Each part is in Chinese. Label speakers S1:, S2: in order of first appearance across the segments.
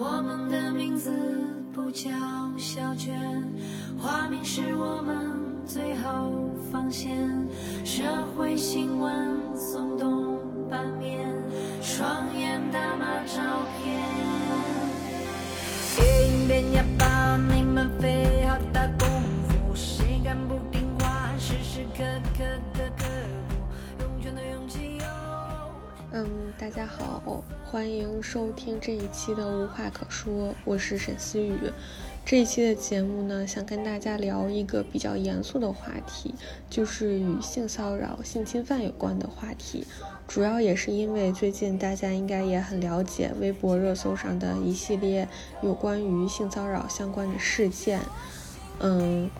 S1: 我们的名字不叫小娟，花名是我们最后防线。社会新闻耸动版面，双眼打码照片。夜莺变哑巴，你们费好大功夫，谁敢不听话？时时刻刻的刻，
S2: 嗯，大家好，欢迎收听这一期的无话可说，我是沈思雨。这一期的节目呢，想跟大家聊一个比较严肃的话题，就是与性骚扰、性侵犯有关的话题。主要也是因为最近大家应该也很了解微博热搜上的一系列有关于性骚扰相关的事件，嗯，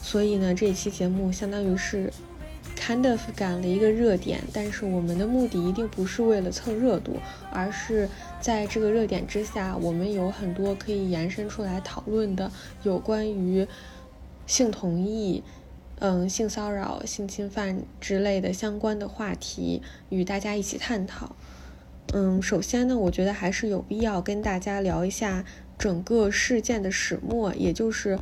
S2: 所以呢，这一期节目相当于是 kind of 赶了一个热点，但是我们的目的一定不是为了蹭热度，而是在这个热点之下，我们有很多可以延伸出来讨论的有关于性同意。嗯，性骚扰、性侵犯之类的相关的话题，与大家一起探讨。嗯，首先呢，我觉得还是有必要跟大家聊一下整个事件的始末，也就是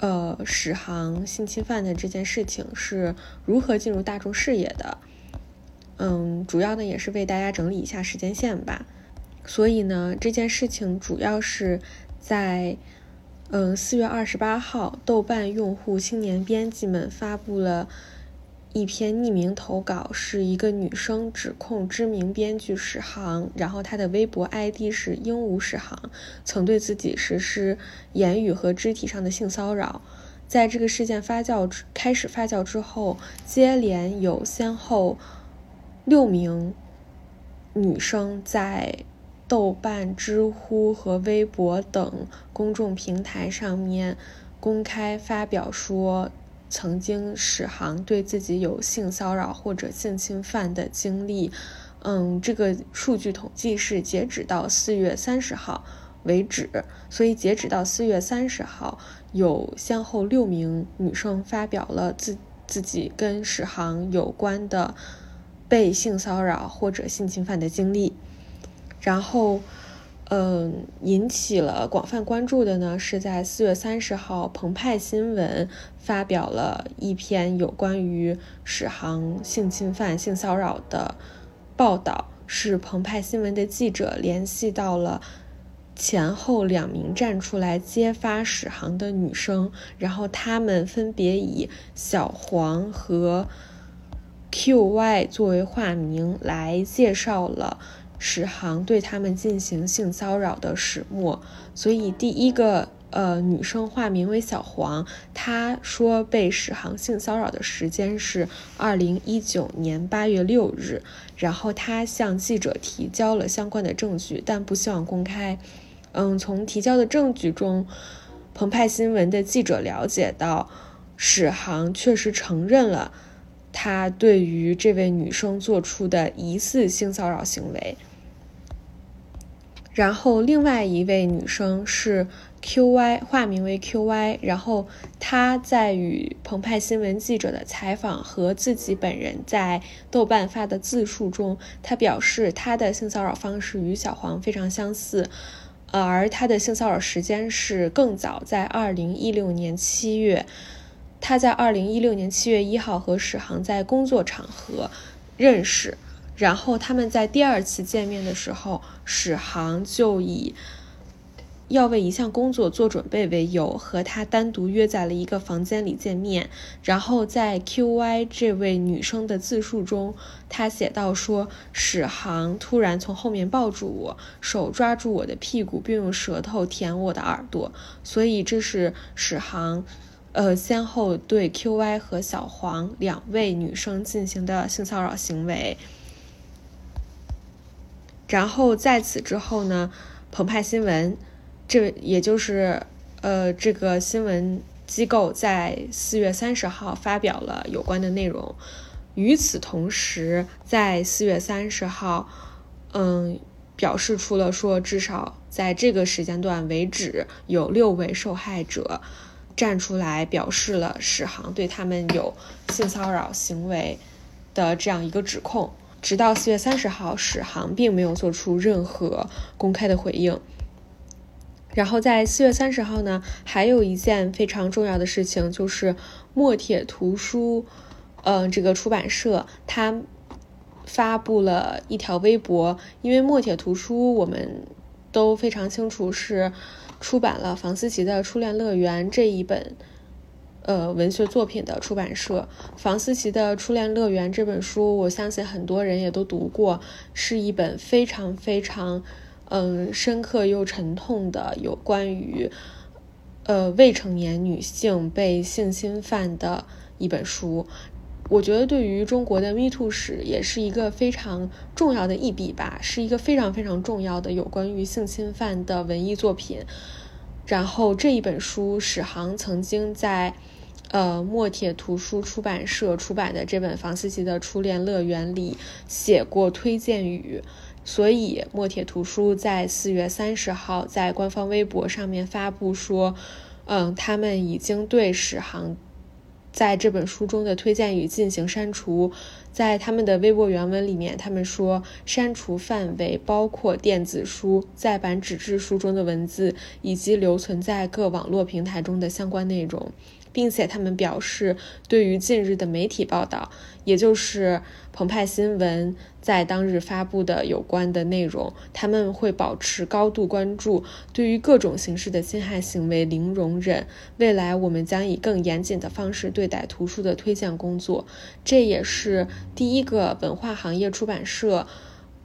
S2: 呃，史航性侵犯的这件事情是如何进入大众视野的。嗯，主要呢也是为大家整理一下时间线吧。所以呢，这件事情主要是在。嗯，四月二十八号，豆瓣用户青年编辑们发布了一篇匿名投稿，是一个女生指控知名编剧史航，然后她的微博 ID 是鹦鹉史航，曾对自己实施言语和肢体上的性骚扰。在这个事件发酵开始发酵之后，接连有先后六名女生在。豆瓣、知乎和微博等公众平台上面公开发表说，曾经史航对自己有性骚扰或者性侵犯的经历。嗯，这个数据统计是截止到四月三十号为止，所以截止到四月三十号，有先后六名女生发表了自自己跟史航有关的被性骚扰或者性侵犯的经历。然后，嗯，引起了广泛关注的呢，是在四月三十号，澎湃新闻发表了一篇有关于史航性侵犯、性骚扰的报道。是澎湃新闻的记者联系到了前后两名站出来揭发史航的女生，然后他们分别以小黄和 QY 作为化名来介绍了。史航对他们进行性骚扰的始末，所以第一个呃女生化名为小黄，她说被史航性骚扰的时间是二零一九年八月六日，然后她向记者提交了相关的证据，但不希望公开。嗯，从提交的证据中，澎湃新闻的记者了解到，史航确实承认了他对于这位女生做出的疑似性骚扰行为。然后，另外一位女生是 QY，化名为 QY。然后她在与澎湃新闻记者的采访和自己本人在豆瓣发的自述中，她表示她的性骚扰方式与小黄非常相似，而她的性骚扰时间是更早，在二零一六年七月。她在二零一六年七月一号和史航在工作场合认识。然后他们在第二次见面的时候，史航就以要为一项工作做准备为由，和他单独约在了一个房间里见面。然后在 QY 这位女生的自述中，她写到说，史航突然从后面抱住我，手抓住我的屁股，并用舌头舔我的耳朵。所以这是史航，呃，先后对 QY 和小黄两位女生进行的性骚扰行为。然后在此之后呢，澎湃新闻，这也就是呃这个新闻机构在四月三十号发表了有关的内容。与此同时，在四月三十号，嗯，表示出了说，至少在这个时间段为止，有六位受害者站出来表示了史航对他们有性骚扰行为的这样一个指控。直到四月三十号，史航并没有做出任何公开的回应。然后在四月三十号呢，还有一件非常重要的事情，就是墨铁图书，嗯，这个出版社它发布了一条微博，因为墨铁图书我们都非常清楚是出版了房思琪的《初恋乐园》这一本呃文学作品的出版社。房思琪的《初恋乐园》这本书，我相信很多人也都读过，是一本非常非常。嗯，深刻又沉痛的有关于，呃，未成年女性被性侵犯的一本书。我觉得对于中国的 Me Too 史也是一个非常重要的一笔吧，是一个非常非常重要的有关于性侵犯的文艺作品。然后这一本书，史航曾经在呃墨铁图书出版社出版的这本房思琪的《初恋乐园》里写过推荐语。所以，墨铁图书在四月三十号在官方微博上面发布说，嗯，他们已经对史航在这本书中的推荐语进行删除。在他们的微博原文里面，他们说，删除范围包括电子书、再版纸质书中的文字，以及留存在各网络平台中的相关内容。并且他们表示，对于近日的媒体报道，也就是澎湃新闻在当日发布的有关的内容，他们会保持高度关注，对于各种形式的侵害行为零容忍。未来我们将以更严谨的方式对待图书的推荐工作。这也是第一个文化行业出版社，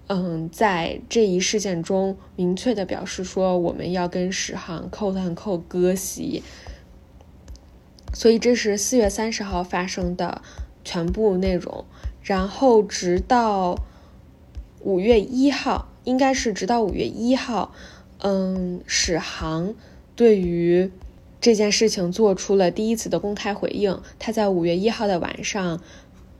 S2: 嗯，在这一事件中明确的表示说，我们要跟史航扣断扣割席。所以这是四月三十号发生的全部内容，然后直到五月一号，应该是直到五月一号，嗯，史航对于这件事情做出了第一次的公开回应。他在五月一号的晚上。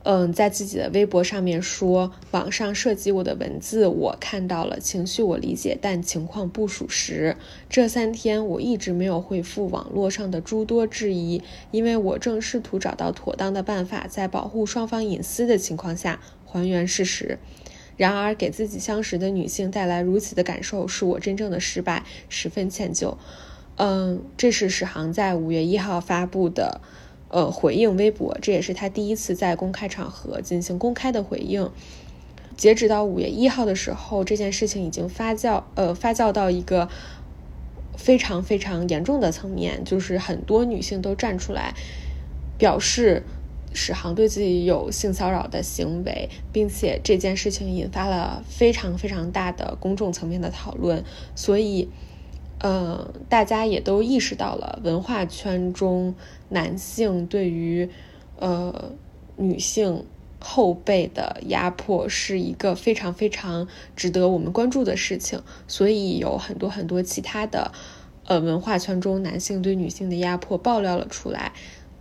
S2: 嗯，在自己的微博上面说，网上涉及我的文字我看到了，情绪我理解，但情况不属实。这三天我一直没有回复网络上的诸多质疑，因为我正试图找到妥当的办法，在保护双方隐私的情况下还原事实。然而，给自己相识的女性带来如此的感受，是我真正的失败，十分歉疚。嗯，这是史航在五月一号发布的。呃，回应微博，这也是他第一次在公开场合进行公开的回应。截止到五月一号的时候，这件事情已经发酵，呃，发酵到一个非常非常严重的层面，就是很多女性都站出来表示史航对自己有性骚扰的行为，并且这件事情引发了非常非常大的公众层面的讨论，所以。呃，大家也都意识到了文化圈中男性对于呃女性后辈的压迫是一个非常非常值得我们关注的事情，所以有很多很多其他的呃文化圈中男性对女性的压迫爆料了出来，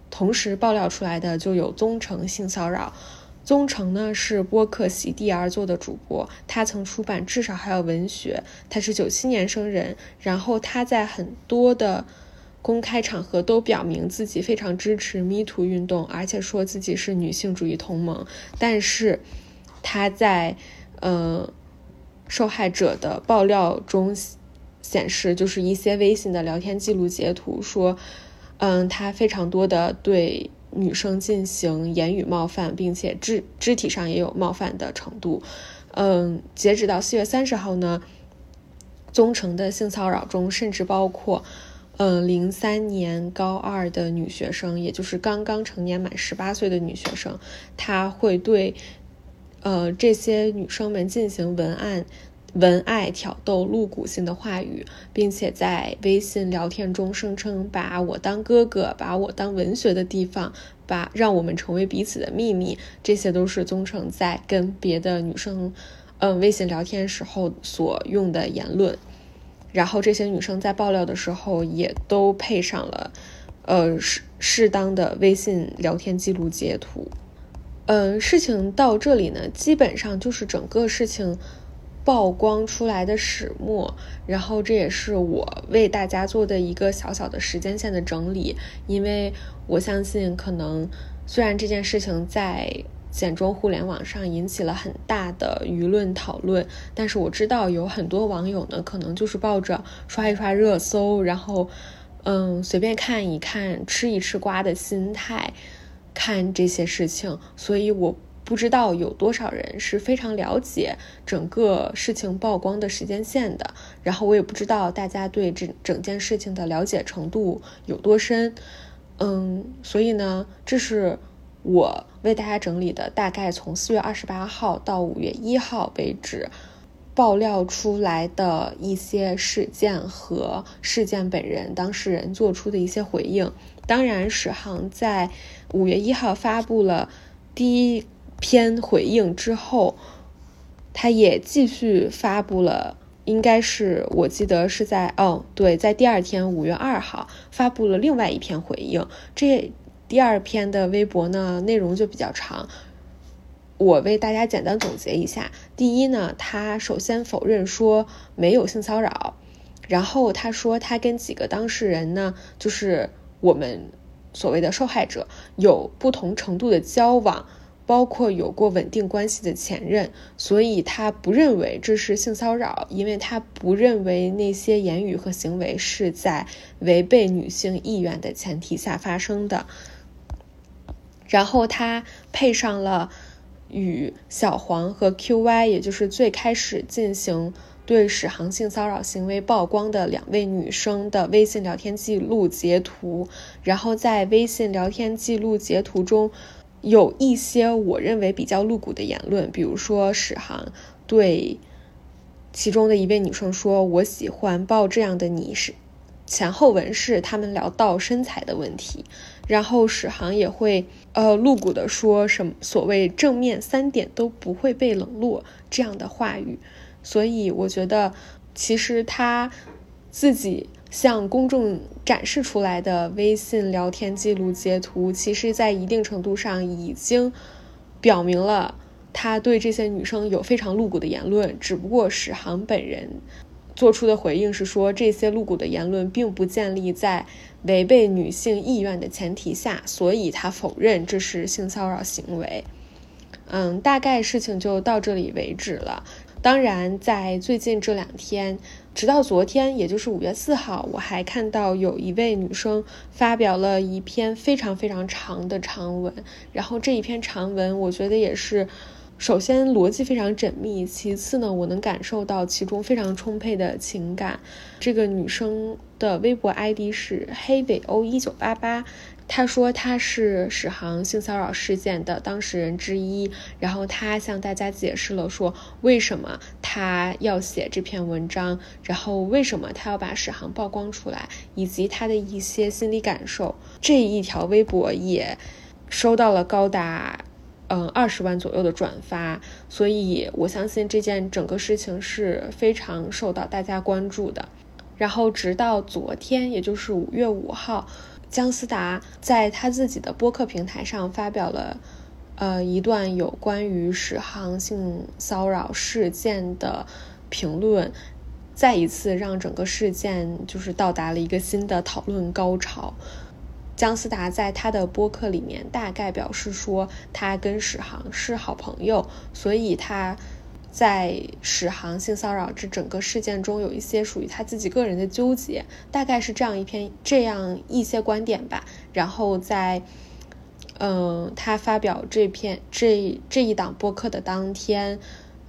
S2: 同时爆料出来的就有宗成性骚扰。宗成呢是播客席地而坐的主播，他曾出版至少还有文学，他是九七年生人，然后他在很多的公开场合都表明自己非常支持 Me Too 运动，而且说自己是女性主义同盟，但是他在呃受害者的爆料中显示，就是一些微信的聊天记录截图说，嗯，他非常多的对。女生进行言语冒犯，并且肢肢体上也有冒犯的程度。嗯，截止到四月三十号呢，宗成的性骚扰中甚至包括，嗯，零三年高二的女学生，也就是刚刚成年满十八岁的女学生，他会对，呃，这些女生们进行文案。文爱挑逗露骨性的话语，并且在微信聊天中声称把我当哥哥，把我当文学的地方，把让我们成为彼此的秘密，这些都是宗成在跟别的女生，嗯，微信聊天时候所用的言论。然后这些女生在爆料的时候也都配上了，呃，适适当的微信聊天记录截图。嗯，事情到这里呢，基本上就是整个事情。曝光出来的始末，然后这也是我为大家做的一个小小的时间线的整理，因为我相信，可能虽然这件事情在简中互联网上引起了很大的舆论讨论。但是我知道有很多网友呢，可能就是抱着刷一刷热搜，然后嗯随便看一看、吃一吃瓜的心态看这些事情，所以我。不知道有多少人是非常了解整个事情曝光的时间线的，然后我也不知道大家对这整件事情的了解程度有多深，嗯，所以呢，这是我为大家整理的，大概从四月二十八号到五月一号为止爆料出来的一些事件和事件本人当事人做出的一些回应。当然，史航在五月一号发布了第一。篇回应之后，他也继续发布了，应该是我记得是在哦，对，在第二天五月二号发布了另外一篇回应。这第二篇的微博呢，内容就比较长，我为大家简单总结一下。第一呢，他首先否认说没有性骚扰，然后他说他跟几个当事人呢，就是我们所谓的受害者有不同程度的交往。包括有过稳定关系的前任，所以他不认为这是性骚扰，因为他不认为那些言语和行为是在违背女性意愿的前提下发生的。然后他配上了与小黄和 QY，也就是最开始进行对史航性骚扰行为曝光的两位女生的微信聊天记录截图，然后在微信聊天记录截图中。有一些我认为比较露骨的言论，比如说史航对其中的一位女生说：“我喜欢抱这样的你。”是前后文是他们聊到身材的问题，然后史航也会呃露骨的说什么所谓正面三点都不会被冷落这样的话语，所以我觉得其实他自己。向公众展示出来的微信聊天记录截图，其实在一定程度上已经表明了他对这些女生有非常露骨的言论。只不过史航本人做出的回应是说，这些露骨的言论并不建立在违背女性意愿的前提下，所以他否认这是性骚扰行为。嗯，大概事情就到这里为止了。当然，在最近这两天。直到昨天，也就是五月四号，我还看到有一位女生发表了一篇非常非常长的长文。然后这一篇长文，我觉得也是，首先逻辑非常缜密，其次呢，我能感受到其中非常充沛的情感。这个女生的微博 ID 是黑尾鸥一九八八。他说他是史航性骚扰事件的当事人之一，然后他向大家解释了说为什么他要写这篇文章，然后为什么他要把史航曝光出来，以及他的一些心理感受。这一条微博也收到了高达嗯二十万左右的转发，所以我相信这件整个事情是非常受到大家关注的。然后直到昨天，也就是五月五号。姜思达在他自己的播客平台上发表了，呃，一段有关于史航性骚扰事件的评论，再一次让整个事件就是到达了一个新的讨论高潮。姜思达在他的播客里面大概表示说，他跟史航是好朋友，所以他。在史航性骚扰这整个事件中，有一些属于他自己个人的纠结，大概是这样一篇这样一些观点吧。然后在，嗯，他发表这篇这这一档播客的当天，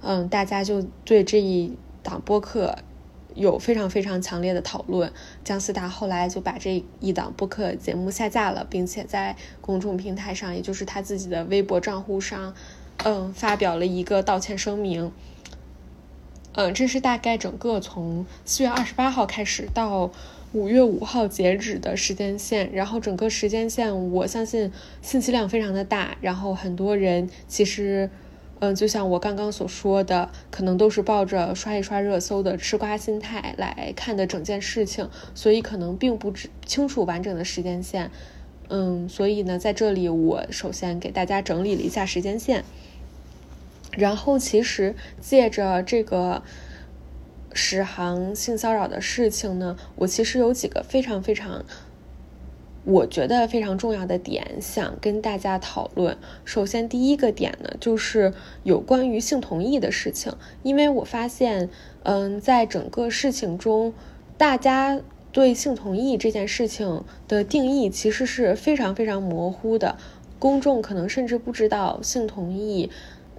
S2: 嗯，大家就对这一档播客有非常非常强烈的讨论。姜思达后来就把这一档播客节目下架了，并且在公众平台上，也就是他自己的微博账户上。嗯，发表了一个道歉声明。嗯，这是大概整个从四月二十八号开始到五月五号截止的时间线。然后整个时间线，我相信信息量非常的大。然后很多人其实，嗯，就像我刚刚所说的，可能都是抱着刷一刷热搜的吃瓜心态来看的整件事情，所以可能并不清楚完整的时间线。嗯，所以呢，在这里我首先给大家整理了一下时间线。然后，其实借着这个史航性骚扰的事情呢，我其实有几个非常非常我觉得非常重要的点，想跟大家讨论。首先，第一个点呢，就是有关于性同意的事情，因为我发现，嗯，在整个事情中，大家对性同意这件事情的定义其实是非常非常模糊的，公众可能甚至不知道性同意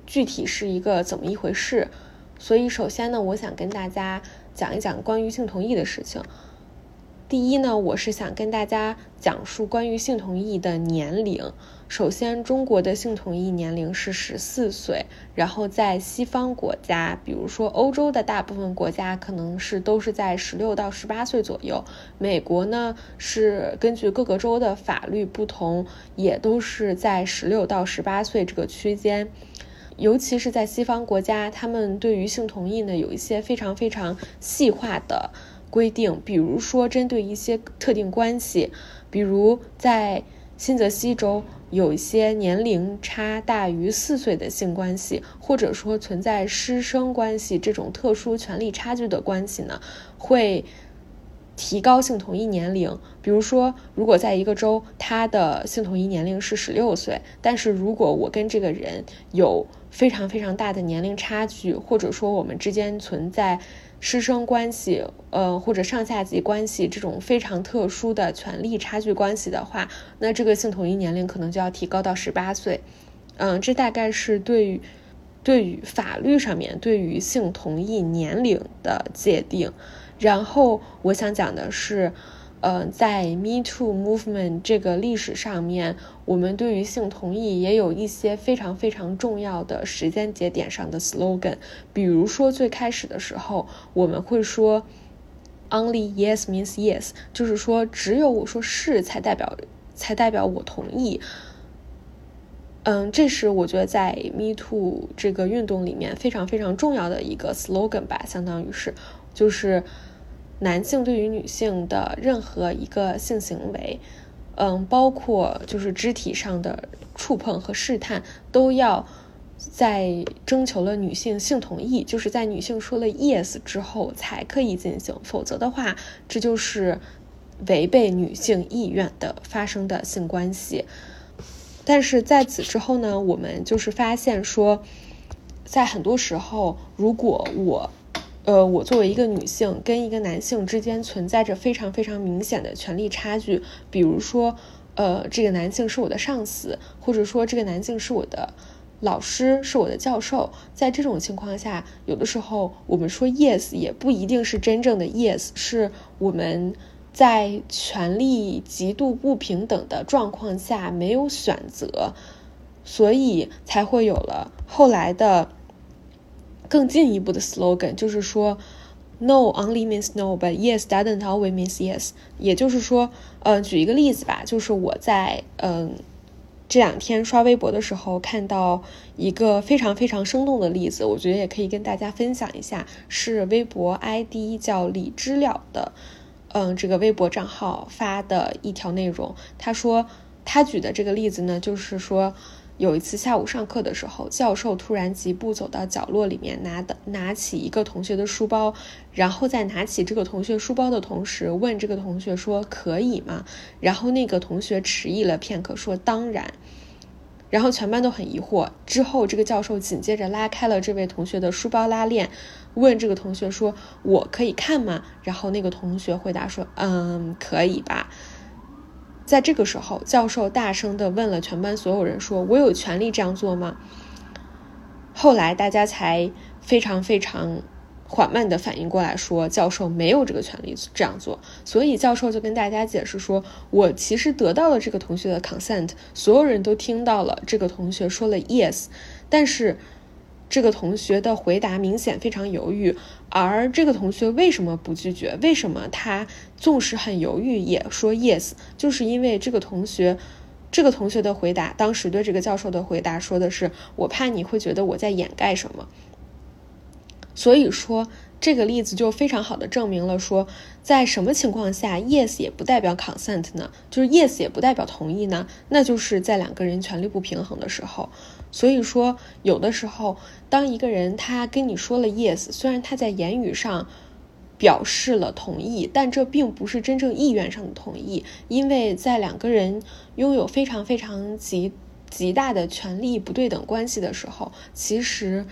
S2: 具体是一个怎么一回事。所以，首先呢，我想跟大家讲一讲关于性同意的事情。第一呢，我是想跟大家讲述关于性同意的年龄。首先，中国的性同意年龄是十四岁，然后在西方国家，比如说欧洲的大部分国家，可能是都是在十六到十八岁左右。美国呢，是根据各个州的法律不同，也都是在十六到十八岁这个区间。尤其是在西方国家，他们对于性同意呢，有一些非常非常细化的。规定，比如说针对一些特定关系，比如在新泽西州有一些年龄差大于四岁的性关系，或者说存在师生关系这种特殊权利差距的关系呢，会提高性同意年龄。比如说，如果在一个州，他的性同意年龄是十六岁，但是如果我跟这个人有非常非常大的年龄差距，或者说我们之间存在。师生关系，呃，或者上下级关系这种非常特殊的权利差距关系的话，那这个性同意年龄可能就要提高到十八岁。嗯，这大概是对于对于法律上面对于性同意年龄的界定。然后我想讲的是。呃，在 Me Too Movement 这个历史上面，我们对于性同意也有一些非常非常重要的时间节点上的 slogan。比如说，最开始的时候，我们会说 Only yes means yes，就是说只有我说是才代表才代表我同意。嗯，这是我觉得在 Me Too 这个运动里面非常非常重要的一个 slogan 吧，相当于是就是。男性对于女性的任何一个性行为，嗯，包括就是肢体上的触碰和试探，都要在征求了女性性同意，就是在女性说了 yes 之后才可以进行，否则的话，这就是违背女性意愿的发生的性关系。但是在此之后呢，我们就是发现说，在很多时候，如果我呃，我作为一个女性，跟一个男性之间存在着非常非常明显的权利差距。比如说，呃，这个男性是我的上司，或者说这个男性是我的老师，是我的教授。在这种情况下，有的时候我们说 yes 也不一定是真正的 yes，是我们在权力极度不平等的状况下没有选择，所以才会有了后来的。更进一步的 slogan 就是说，no only means no，but yes doesn't always means yes。也就是说，呃，举一个例子吧，就是我在嗯这两天刷微博的时候看到一个非常非常生动的例子，我觉得也可以跟大家分享一下，是微博 ID 叫李知了的，嗯，这个微博账号发的一条内容。他说他举的这个例子呢，就是说。有一次下午上课的时候，教授突然疾步走到角落里面，拿的拿起一个同学的书包，然后在拿起这个同学书包的同时，问这个同学说：“可以吗？”然后那个同学迟疑了片刻，说：“当然。”然后全班都很疑惑。之后，这个教授紧接着拉开了这位同学的书包拉链，问这个同学说：“我可以看吗？”然后那个同学回答说：“嗯，可以吧。”在这个时候，教授大声地问了全班所有人：“说我有权利这样做吗？”后来大家才非常非常缓慢地反应过来，说教授没有这个权利这样做。所以教授就跟大家解释说：“我其实得到了这个同学的 consent，所有人都听到了这个同学说了 yes，但是。”这个同学的回答明显非常犹豫，而这个同学为什么不拒绝？为什么他纵使很犹豫也说 yes？就是因为这个同学，这个同学的回答，当时对这个教授的回答说的是：“我怕你会觉得我在掩盖什么。”所以说。这个例子就非常好的证明了，说在什么情况下，yes 也不代表 consent 呢？就是 yes 也不代表同意呢？那就是在两个人权力不平衡的时候。所以说，有的时候，当一个人他跟你说了 yes，虽然他在言语上表示了同意，但这并不是真正意愿上的同意，因为在两个人拥有非常非常极极大的权力不对等关系的时候，其实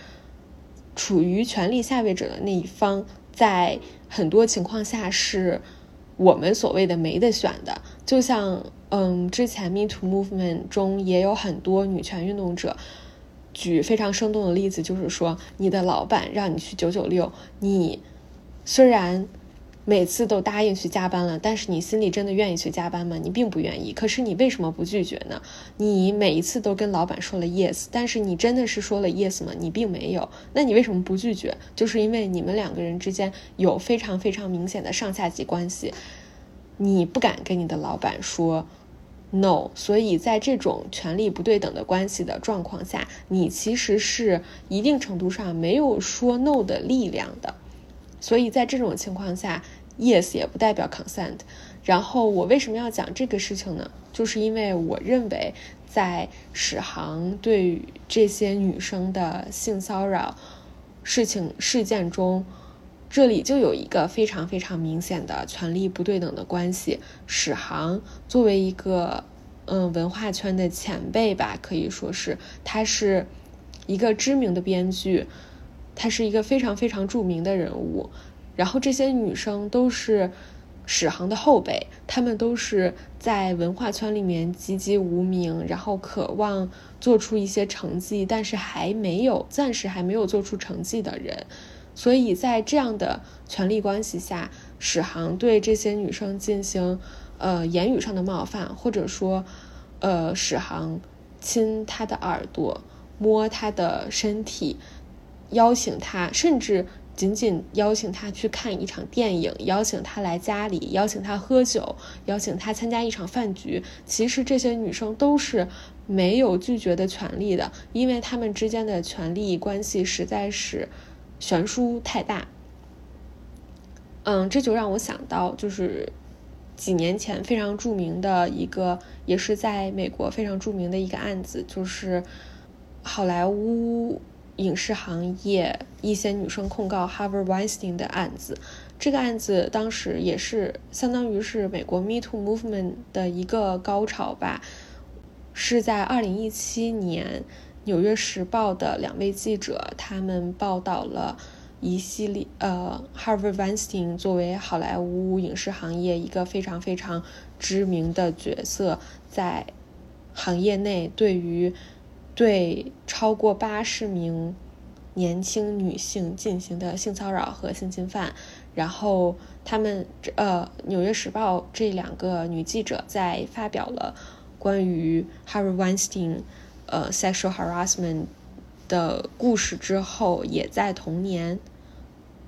S2: 处于权力下位者的那一方，在很多情况下是我们所谓的没得选的。就像，嗯，之前 Me Too Movement 中也有很多女权运动者举非常生动的例子，就是说，你的老板让你去九九六，你。虽然每次都答应去加班了，但是你心里真的愿意去加班吗？你并不愿意。可是你为什么不拒绝呢？你每一次都跟老板说了 yes，但是你真的是说了 yes 吗？你并没有。那你为什么不拒绝？就是因为你们两个人之间有非常非常明显的上下级关系，你不敢跟你的老板说 no。所以在这种权力不对等的关系的状况下，你其实是一定程度上没有说 no 的力量的。所以在这种情况下，yes 也不代表 consent。然后我为什么要讲这个事情呢？就是因为我认为，在史航对这些女生的性骚扰事情事件中，这里就有一个非常非常明显的权力不对等的关系。史航作为一个嗯文化圈的前辈吧，可以说是他是一个知名的编剧。他是一个非常非常著名的人物，然后这些女生都是史航的后辈，她们都是在文化圈里面籍籍无名，然后渴望做出一些成绩，但是还没有，暂时还没有做出成绩的人，所以在这样的权力关系下，史航对这些女生进行呃言语上的冒犯，或者说呃史航亲她的耳朵，摸她的身体。邀请她，甚至仅仅邀请她去看一场电影，邀请她来家里，邀请她喝酒，邀请她参加一场饭局。其实这些女生都是没有拒绝的权利的，因为他们之间的权利关系实在是悬殊太大。嗯，这就让我想到，就是几年前非常著名的一个，也是在美国非常著名的一个案子，就是好莱坞。影视行业一些女生控告 Harvey Weinstein 的案子，这个案子当时也是相当于是美国 Me Too Movement 的一个高潮吧，是在二零一七年，《纽约时报》的两位记者他们报道了一系列呃 Harvey Weinstein 作为好莱坞影视行业一个非常非常知名的角色，在行业内对于。对超过八十名年轻女性进行的性骚扰和性侵犯，然后他们呃，《纽约时报》这两个女记者在发表了关于 Harvey Weinstein 呃 sexual harassment 的故事之后，也在同年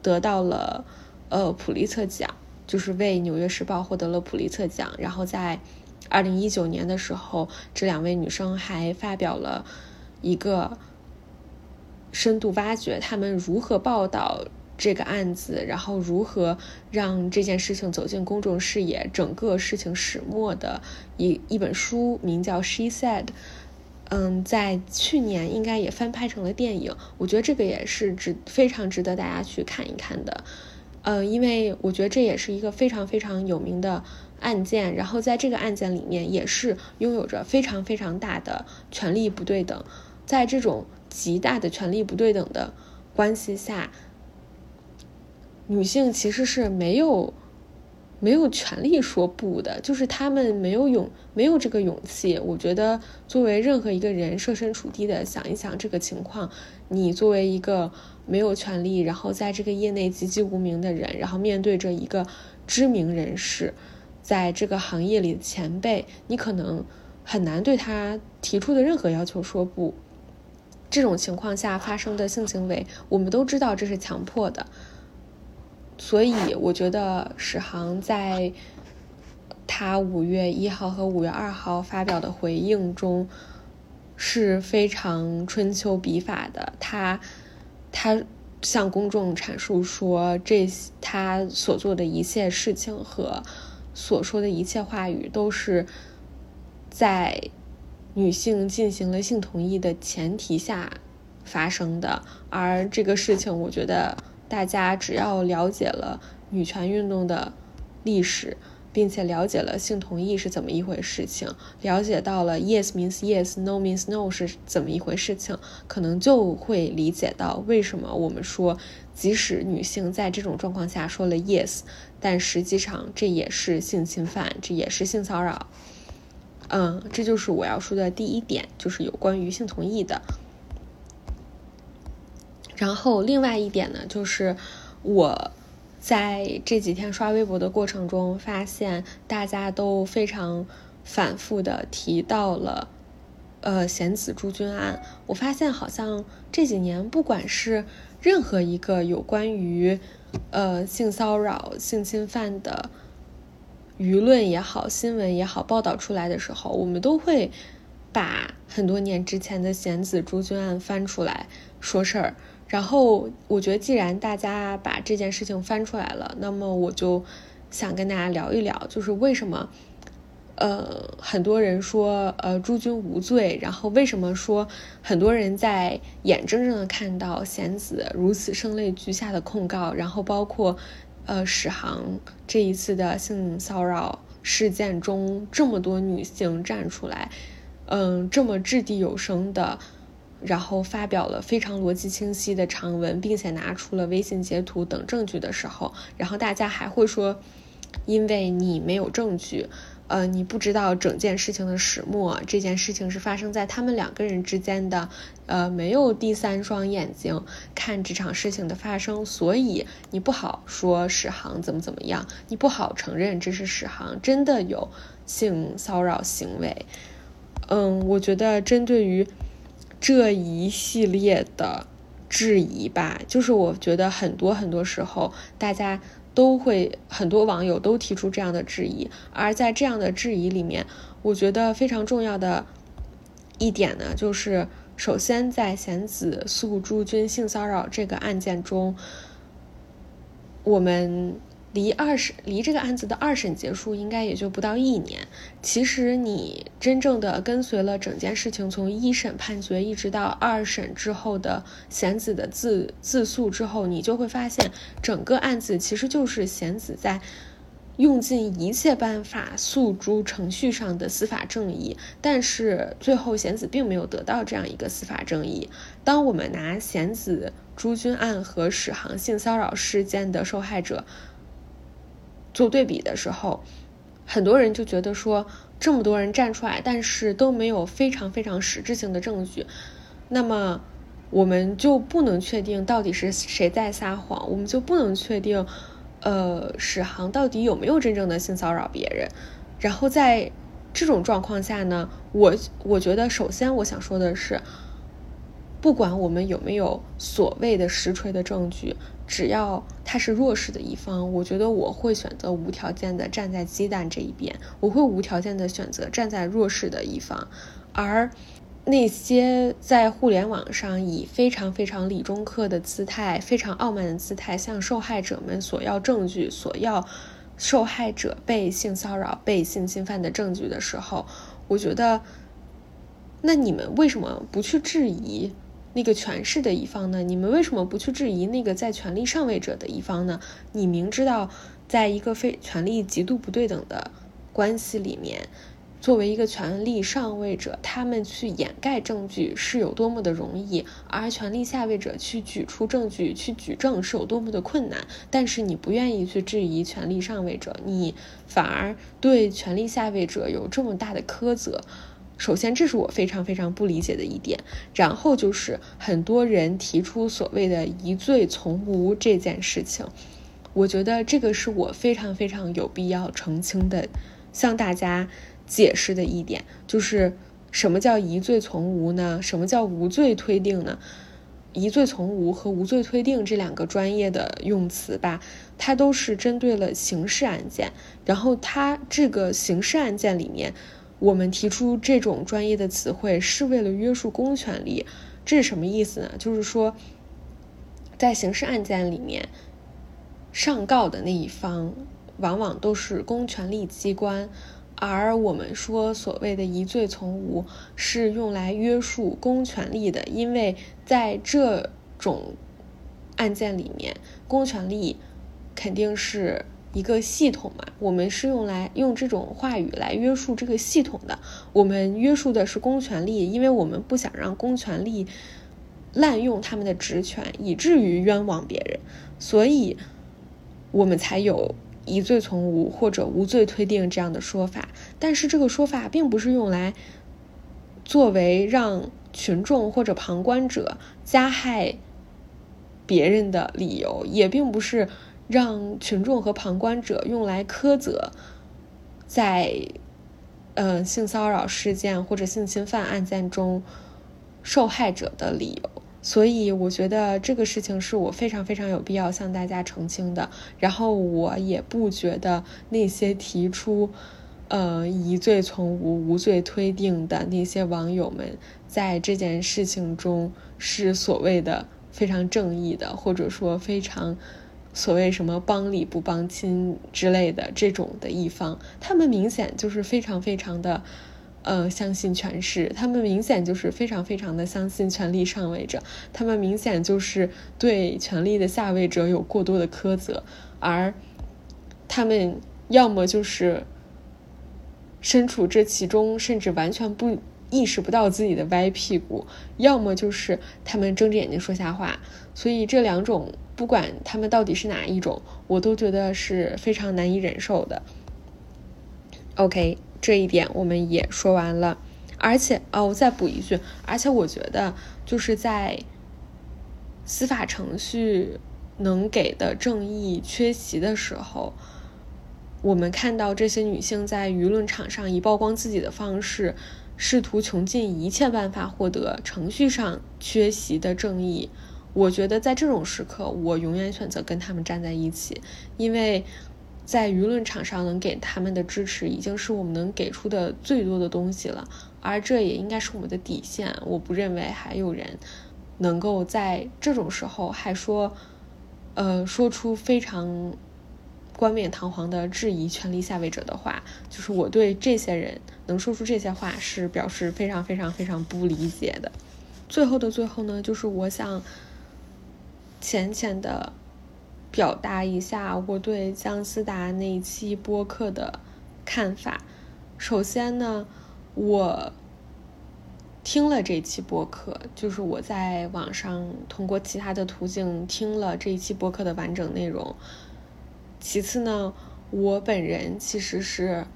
S2: 得到了呃普利策奖，就是为《纽约时报》获得了普利策奖，然后在。二零一九年的时候，这两位女生还发表了一个深度挖掘他们如何报道这个案子，然后如何让这件事情走进公众视野，整个事情始末的一一本书，名叫《She Said》。嗯，在去年应该也翻拍成了电影，我觉得这个也是值非常值得大家去看一看的。呃，因为我觉得这也是一个非常非常有名的。案件，然后在这个案件里面也是拥有着非常非常大的权力不对等，在这种极大的权力不对等的关系下，女性其实是没有没有权利说不的，就是他们没有勇没有这个勇气。我觉得作为任何一个人设身处地的想一想这个情况，你作为一个没有权利，然后在这个业内籍籍无名的人，然后面对着一个知名人士。在这个行业里的前辈，你可能很难对他提出的任何要求说不。这种情况下发生的性行为，我们都知道这是强迫的。所以，我觉得史航在他五月一号和五月二号发表的回应中是非常春秋笔法的。他他向公众阐述说，这他所做的一切事情和。所说的一切话语都是在女性进行了性同意的前提下发生的，而这个事情，我觉得大家只要了解了女权运动的历史，并且了解了性同意是怎么一回事情，了解到了 yes means yes，no means no 是怎么一回事情，可能就会理解到为什么我们说，即使女性在这种状况下说了 yes，但实际上这也是性侵犯，这也是性骚扰。嗯，这就是我要说的第一点，就是有关于性同意的。然后另外一点呢，就是我在这几天刷微博的过程中，发现大家都非常反复的提到了呃贤子朱军案。我发现好像这几年，不管是任何一个有关于呃性骚扰、性侵犯的。舆论也好，新闻也好，报道出来的时候，我们都会把很多年之前的贤子朱军案翻出来说事儿。然后，我觉得既然大家把这件事情翻出来了，那么我就想跟大家聊一聊，就是为什么，呃，很多人说呃朱军无罪，然后为什么说很多人在眼睁睁的看到贤子如此声泪俱下的控告，然后包括。呃，史航这一次的性骚扰事件中，这么多女性站出来，嗯，这么掷地有声的，然后发表了非常逻辑清晰的长文，并且拿出了微信截图等证据的时候，然后大家还会说，因为你没有证据。呃，你不知道整件事情的始末，这件事情是发生在他们两个人之间的，呃，没有第三双眼睛看这场事情的发生，所以你不好说史航怎么怎么样，你不好承认这是史航真的有性骚扰行为。嗯，我觉得针对于这一系列的质疑吧，就是我觉得很多很多时候大家。都会很多网友都提出这样的质疑，而在这样的质疑里面，我觉得非常重要的一点呢，就是首先在贤子诉朱军性骚扰这个案件中，我们。离二审离这个案子的二审结束应该也就不到一年。其实你真正的跟随了整件事情，从一审判决一直到二审之后的贤子的自自诉之后，你就会发现整个案子其实就是贤子在用尽一切办法诉诸程序上的司法正义。但是最后贤子并没有得到这样一个司法正义。当我们拿贤子朱军案和史航性骚扰事件的受害者。做对比的时候，很多人就觉得说，这么多人站出来，但是都没有非常非常实质性的证据，那么我们就不能确定到底是谁在撒谎，我们就不能确定，呃，史航到底有没有真正的性骚扰别人。然后在这种状况下呢，我我觉得首先我想说的是，不管我们有没有所谓的实锤的证据。只要他是弱势的一方，我觉得我会选择无条件的站在鸡蛋这一边，我会无条件的选择站在弱势的一方。而那些在互联网上以非常非常理中客的姿态、非常傲慢的姿态向受害者们索要证据、索要受害者被性骚扰、被性侵犯的证据的时候，我觉得，那你们为什么不去质疑？那个权势的一方呢？你们为什么不去质疑那个在权力上位者的一方呢？你明知道，在一个非权力极度不对等的关系里面，作为一个权力上位者，他们去掩盖证据是有多么的容易，而权力下位者去举出证据、去举证是有多么的困难。但是你不愿意去质疑权力上位者，你反而对权力下位者有这么大的苛责。首先，这是我非常非常不理解的一点。然后就是很多人提出所谓的“疑罪从无”这件事情，我觉得这个是我非常非常有必要澄清的，向大家解释的一点，就是什么叫“疑罪从无”呢？什么叫“无罪推定”呢？“疑罪从无”和“无罪推定”这两个专业的用词吧，它都是针对了刑事案件。然后它这个刑事案件里面。我们提出这种专业的词汇是为了约束公权力，这是什么意思呢？就是说，在刑事案件里面，上告的那一方往往都是公权力机关，而我们说所谓的疑罪从无是用来约束公权力的，因为在这种案件里面，公权力。肯定是一个系统嘛，我们是用来用这种话语来约束这个系统的。我们约束的是公权力，因为我们不想让公权力滥用他们的职权，以至于冤枉别人，所以我们才有疑罪从无或者无罪推定这样的说法。但是这个说法并不是用来作为让群众或者旁观者加害。别人的理由也并不是让群众和旁观者用来苛责在呃性骚扰事件或者性侵犯案件中受害者的理由，所以我觉得这个事情是我非常非常有必要向大家澄清的。然后我也不觉得那些提出呃疑罪从无、无罪推定的那些网友们在这件事情中是所谓的。非常正义的，或者说非常所谓什么帮理不帮亲之类的这种的一方，他们明显就是非常非常的呃相信权势，他们明显就是非常非常的相信权力上位者，他们明显就是对权力的下位者有过多的苛责，而他们要么就是身处这其中，甚至完全不。意识不到自己的歪屁股，要么就是他们睁着眼睛说瞎话，所以这两种不管他们到底是哪一种，我都觉得是非常难以忍受的。OK，这一点我们也说完了，而且哦，我再补一句，而且我觉得就是在司法程序能给的正义缺席的时候，我们看到这些女性在舆论场上以曝光自己的方式。试图穷尽一切办法获得程序上缺席的正义，我觉得在这种时刻，我永远选择跟他们站在一起，因为在舆论场上能给他们的支持已经是我们能给出的最多的东西了，而这也应该是我们的底线。我不认为还有人能够在这种时候还说，呃，说出非常。冠冕堂皇的质疑权力下位者的话，就是我对这些人能说出这些话是表示非常非常非常不理解的。最后的最后呢，就是我想浅浅的表达一下我对姜思达那一期播客的看法。首先呢，我听了这期播客，就是我在网上通过其他的途径听了这一期播客的完整内容。其次呢，我本人其实是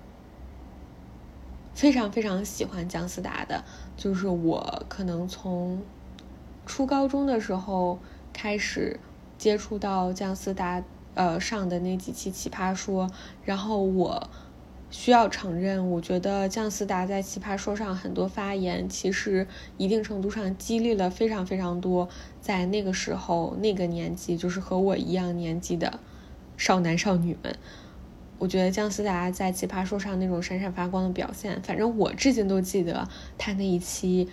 S2: 非常非常喜欢姜思达的，就是我可能从初高中的时候开始接触到姜思达呃上的那几期《奇葩说》，然后我需要承认，我觉得姜思达在《奇葩说》上很多发言，其实一定程度上激励了非常非常多在那个时候那个年纪，就是和我一样年纪的。少男少女们，我觉得姜思达在《奇葩说》上那种闪闪发光的表现，反正我至今都记得他那一期，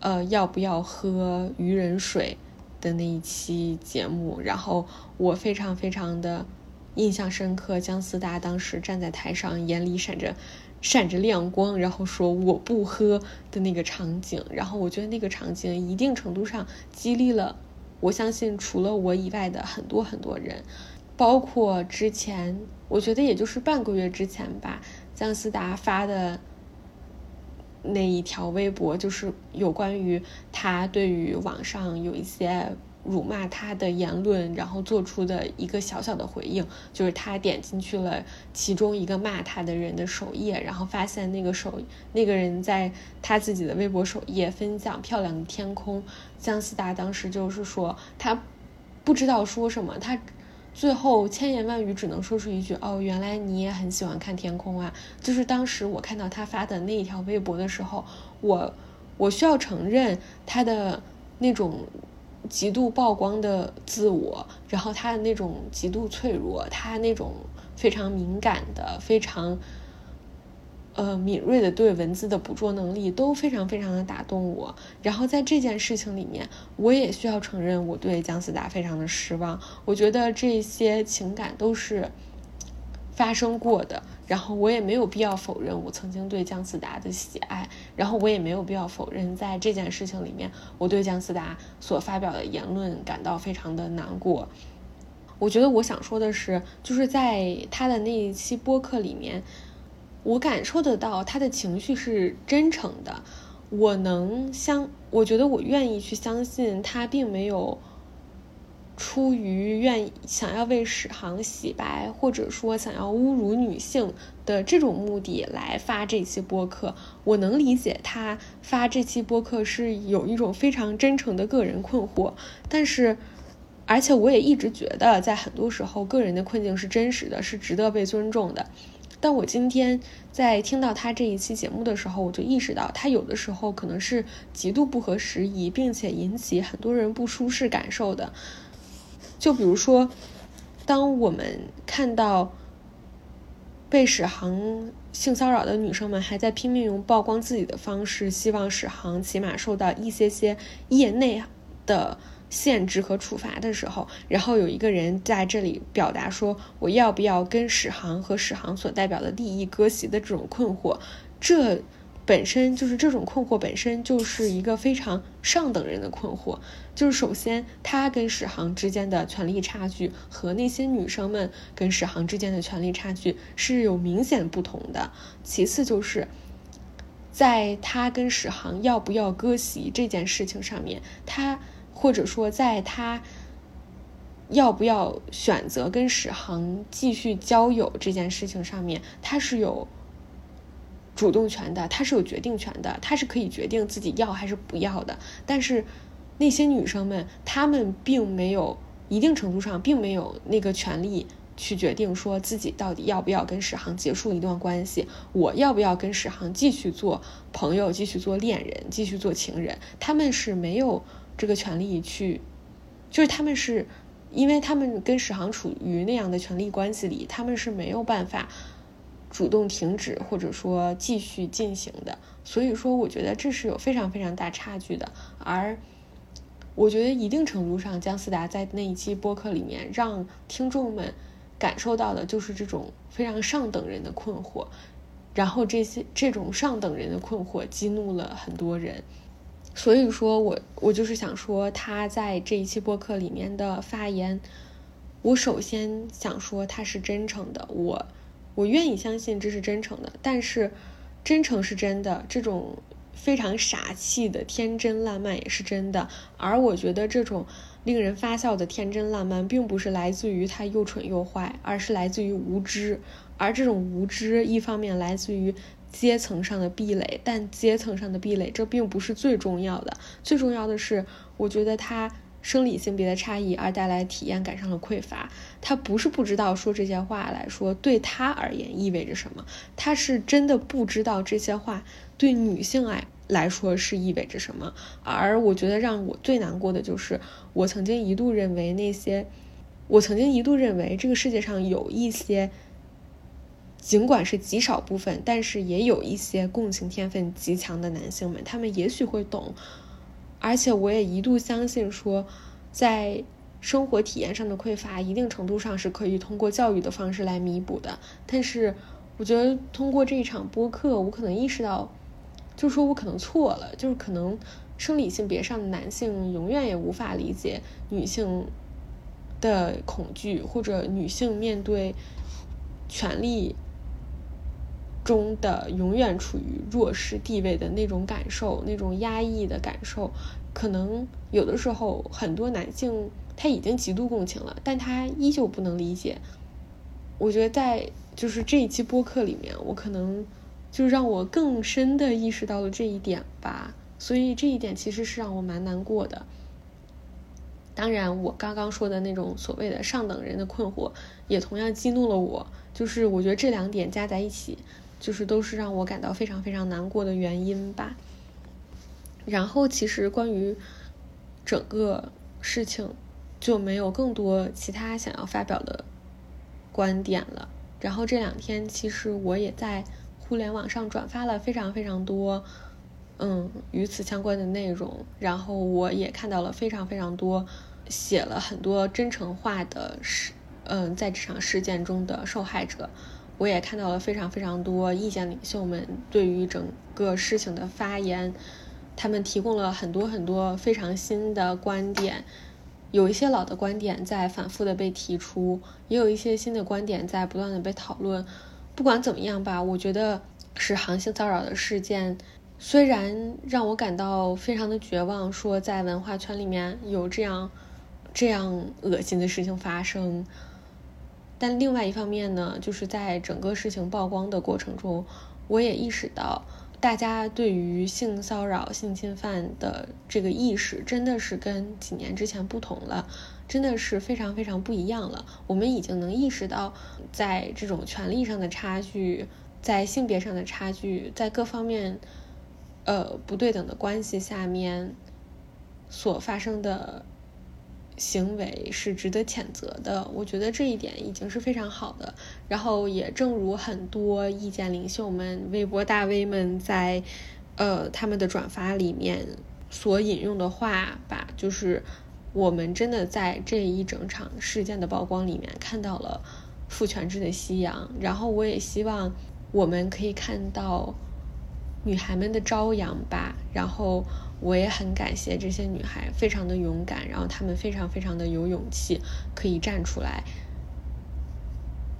S2: 呃，要不要喝鱼人水的那一期节目，然后我非常非常的印象深刻。姜思达当时站在台上，眼里闪着闪着亮光，然后说我不喝的那个场景，然后我觉得那个场景一定程度上激励了，我相信除了我以外的很多很多人。包括之前，我觉得也就是半个月之前吧，姜思达发的那一条微博，就是有关于他对于网上有一些辱骂他的言论，然后做出的一个小小的回应，就是他点进去了其中一个骂他的人的首页，然后发现那个首那个人在他自己的微博首页分享漂亮的天空，姜思达当时就是说他不知道说什么，他。最后千言万语只能说出一句：“哦，原来你也很喜欢看天空啊！”就是当时我看到他发的那一条微博的时候，我我需要承认他的那种极度曝光的自我，然后他的那种极度脆弱，他那种非常敏感的非常。呃，敏锐的对文字的捕捉能力都非常非常的打动我。然后在这件事情里面，我也需要承认我对姜思达非常的失望。我觉得这些情感都是发生过的。然后我也没有必要否认我曾经对姜思达的喜爱。然后我也没有必要否认在这件事情里面，我对姜思达所发表的言论感到非常的难过。我觉得我想说的是，就是在他的那一期播客里面，我感受得到他的情绪是真诚的。我能相，我觉得我愿意去相信他并没有出于愿意想要为史航洗白，或者说想要侮辱女性的这种目的来发这期播客。我能理解他发这期播客是有一种非常真诚的个人困惑，但是。而且我也一直觉得，在很多时候，个人的困境是真实的，是值得被尊重的。但我今天在听到他这一期节目的时候，我就意识到，他有的时候可能是极度不合时宜，并且引起很多人不舒适感受的。就比如说，当我们看到被史航性骚扰的女生们还在拼命用曝光自己的方式，希望史航起码受到一些些业内的。限制和处罚的时候，然后有一个人在这里表达说：“我要不要跟史航和史航所代表的利益割席的这种困惑，这本身就是这种困惑本身就是一个非常上等人的困惑。就是首先，他跟史航之间的权力差距和那些女生们跟史航之间的权力差距是有明显不同的。其次，就是在他跟史航要不要割席这件事情上面，他。或者说，在他要不要选择跟史航继续交友这件事情上面，他是有主动权的，他是有决定权的，他是可以决定自己要还是不要的。但是那些女生们，她们并没有一定程度上并没有那个权利去决定说自己到底要不要跟史航结束一段关系，我要不要跟史航继续做朋友，继续做恋人，继续做情人，他们是没有。这个权利去，就是他们是，因为他们跟史航处于那样的权利关系里，他们是没有办法主动停止或者说继续进行的。所以说，我觉得这是有非常非常大差距的。而我觉得一定程度上，姜思达在那一期播客里面让听众们感受到的就是这种非常上等人的困惑，然后这些这种上等人的困惑激怒了很多人。所以说，我我就是想说，他在这一期播客里面的发言，我首先想说他是真诚的，我我愿意相信这是真诚的。但是，真诚是真的，这种非常傻气的天真烂漫也是真的。而我觉得这种令人发笑的天真烂漫，并不是来自于他又蠢又坏，而是来自于无知。而这种无知，一方面来自于。阶层上的壁垒，但阶层上的壁垒这并不是最重要的。最重要的是，我觉得他生理性别的差异而带来体验感上的匮乏。他不是不知道说这些话来说对他而言意味着什么，他是真的不知道这些话对女性来来说是意味着什么。而我觉得让我最难过的就是，我曾经一度认为那些，我曾经一度认为这个世界上有一些。尽管是极少部分，但是也有一些共情天分极强的男性们，他们也许会懂。而且我也一度相信说，在生活体验上的匮乏，一定程度上是可以通过教育的方式来弥补的。但是，我觉得通过这一场播客，我可能意识到，就是说我可能错了，就是可能生理性别上的男性永远也无法理解女性的恐惧，或者女性面对权力。中的永远处于弱势地位的那种感受，那种压抑的感受，可能有的时候很多男性他已经极度共情了，但他依旧不能理解。我觉得在就是这一期播客里面，我可能就让我更深的意识到了这一点吧，所以这一点其实是让我蛮难过的。当然，我刚刚说的那种所谓的上等人的困惑，也同样激怒了我。就是我觉得这两点加在一起。就是都是让我感到非常非常难过的原因吧。然后其实关于整个事情就没有更多其他想要发表的观点了。然后这两天其实我也在互联网上转发了非常非常多嗯与此相关的内容。然后我也看到了非常非常多写了很多真诚话的事嗯在这场事件中的受害者。我也看到了非常非常多意见领袖们对于整个事情的发言，他们提供了很多很多非常新的观点，有一些老的观点在反复的被提出，也有一些新的观点在不断的被讨论。不管怎么样吧，我觉得是航性骚扰的事件，虽然让我感到非常的绝望，说在文化圈里面有这样这样恶心的事情发生，但另外一方面呢，就是在整个事情曝光的过程中，我也意识到。大家对于性骚扰、性侵犯的这个意识，真的是跟几年之前不同了，真的是非常非常不一样了。我们已经能意识到，在这种权利上的差距，在性别上的差距，在各方面，呃不对等的关系下面，所发生的。行为是值得谴责的，我觉得这一点已经是非常好的。然后也正如很多意见领袖们、微博大 V 们在，呃，他们的转发里面所引用的话吧，就是我们真的在这一整场事件的曝光里面看到了父权制的夕阳。然后我也希望我们可以看到女孩们的朝阳吧。然后。我也很感谢这些女孩，非常的勇敢，然后她们非常非常的有勇气，可以站出来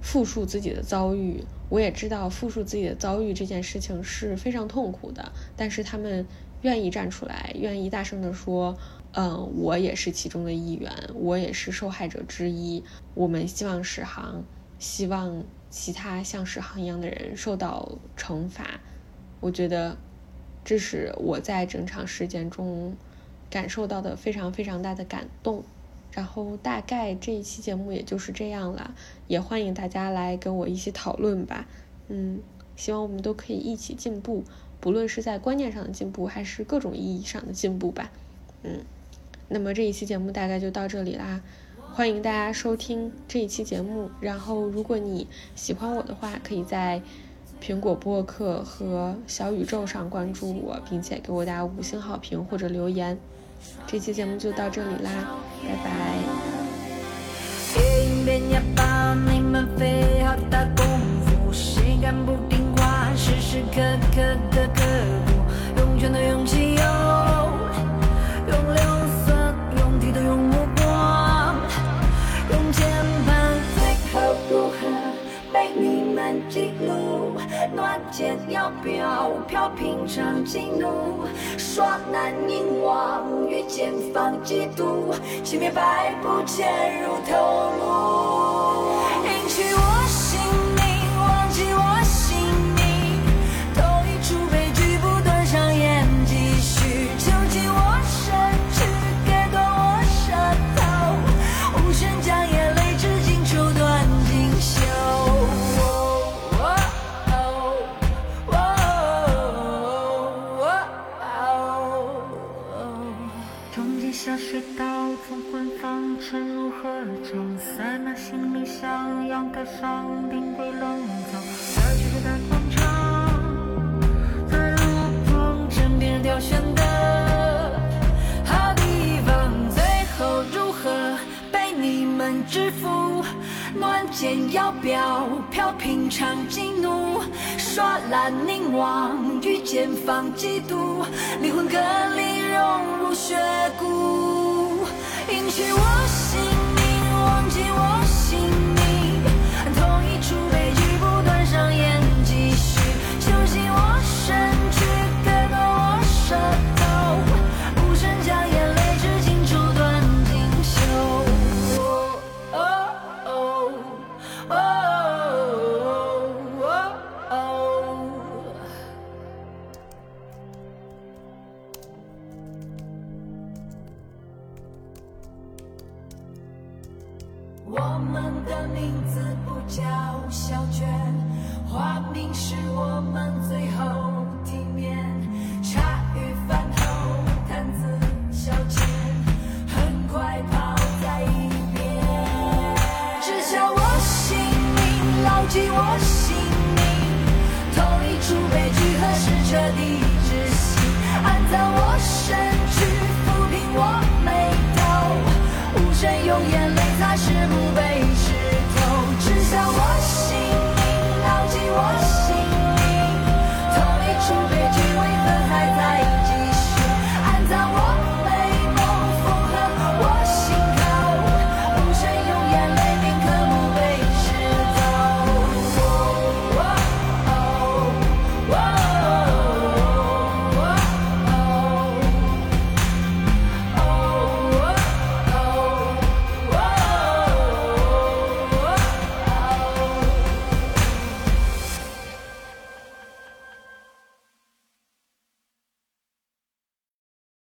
S2: 复述自己的遭遇。我也知道复述自己的遭遇这件事情是非常痛苦的，但是她们愿意站出来，愿意大声的说：“嗯，我也是其中的一员，我也是受害者之一。”我们希望史航，希望其他像史航一样的人受到惩罚。我觉得。这是我在整场事件中感受到的非常非常大的感动。然后大概这一期节目也就是这样了，也欢迎大家来跟我一起讨论吧。嗯，希望我们都可以一起进步，不论是在观念上的进步，还是各种意义上的进步吧。嗯，那么这一期节目大概就到这里啦，欢迎大家收听这一期节目。然后如果你喜欢我的话，可以在。苹果播客和小宇宙上关注我，并且给我打五星好评或者留言。这期节目就到这里啦，拜拜。时时刻刻的刻骨，用全的勇气。乱剑要飘飘，平常激怒，耍难凝望，遇见放嫉妒，熄灭百步潜入头颅，迎娶我制服？乱箭要飙，飘平常激怒，耍烂凝望，御剑放嫉妒，灵魂隔离融入血骨，隐去我姓名，忘记我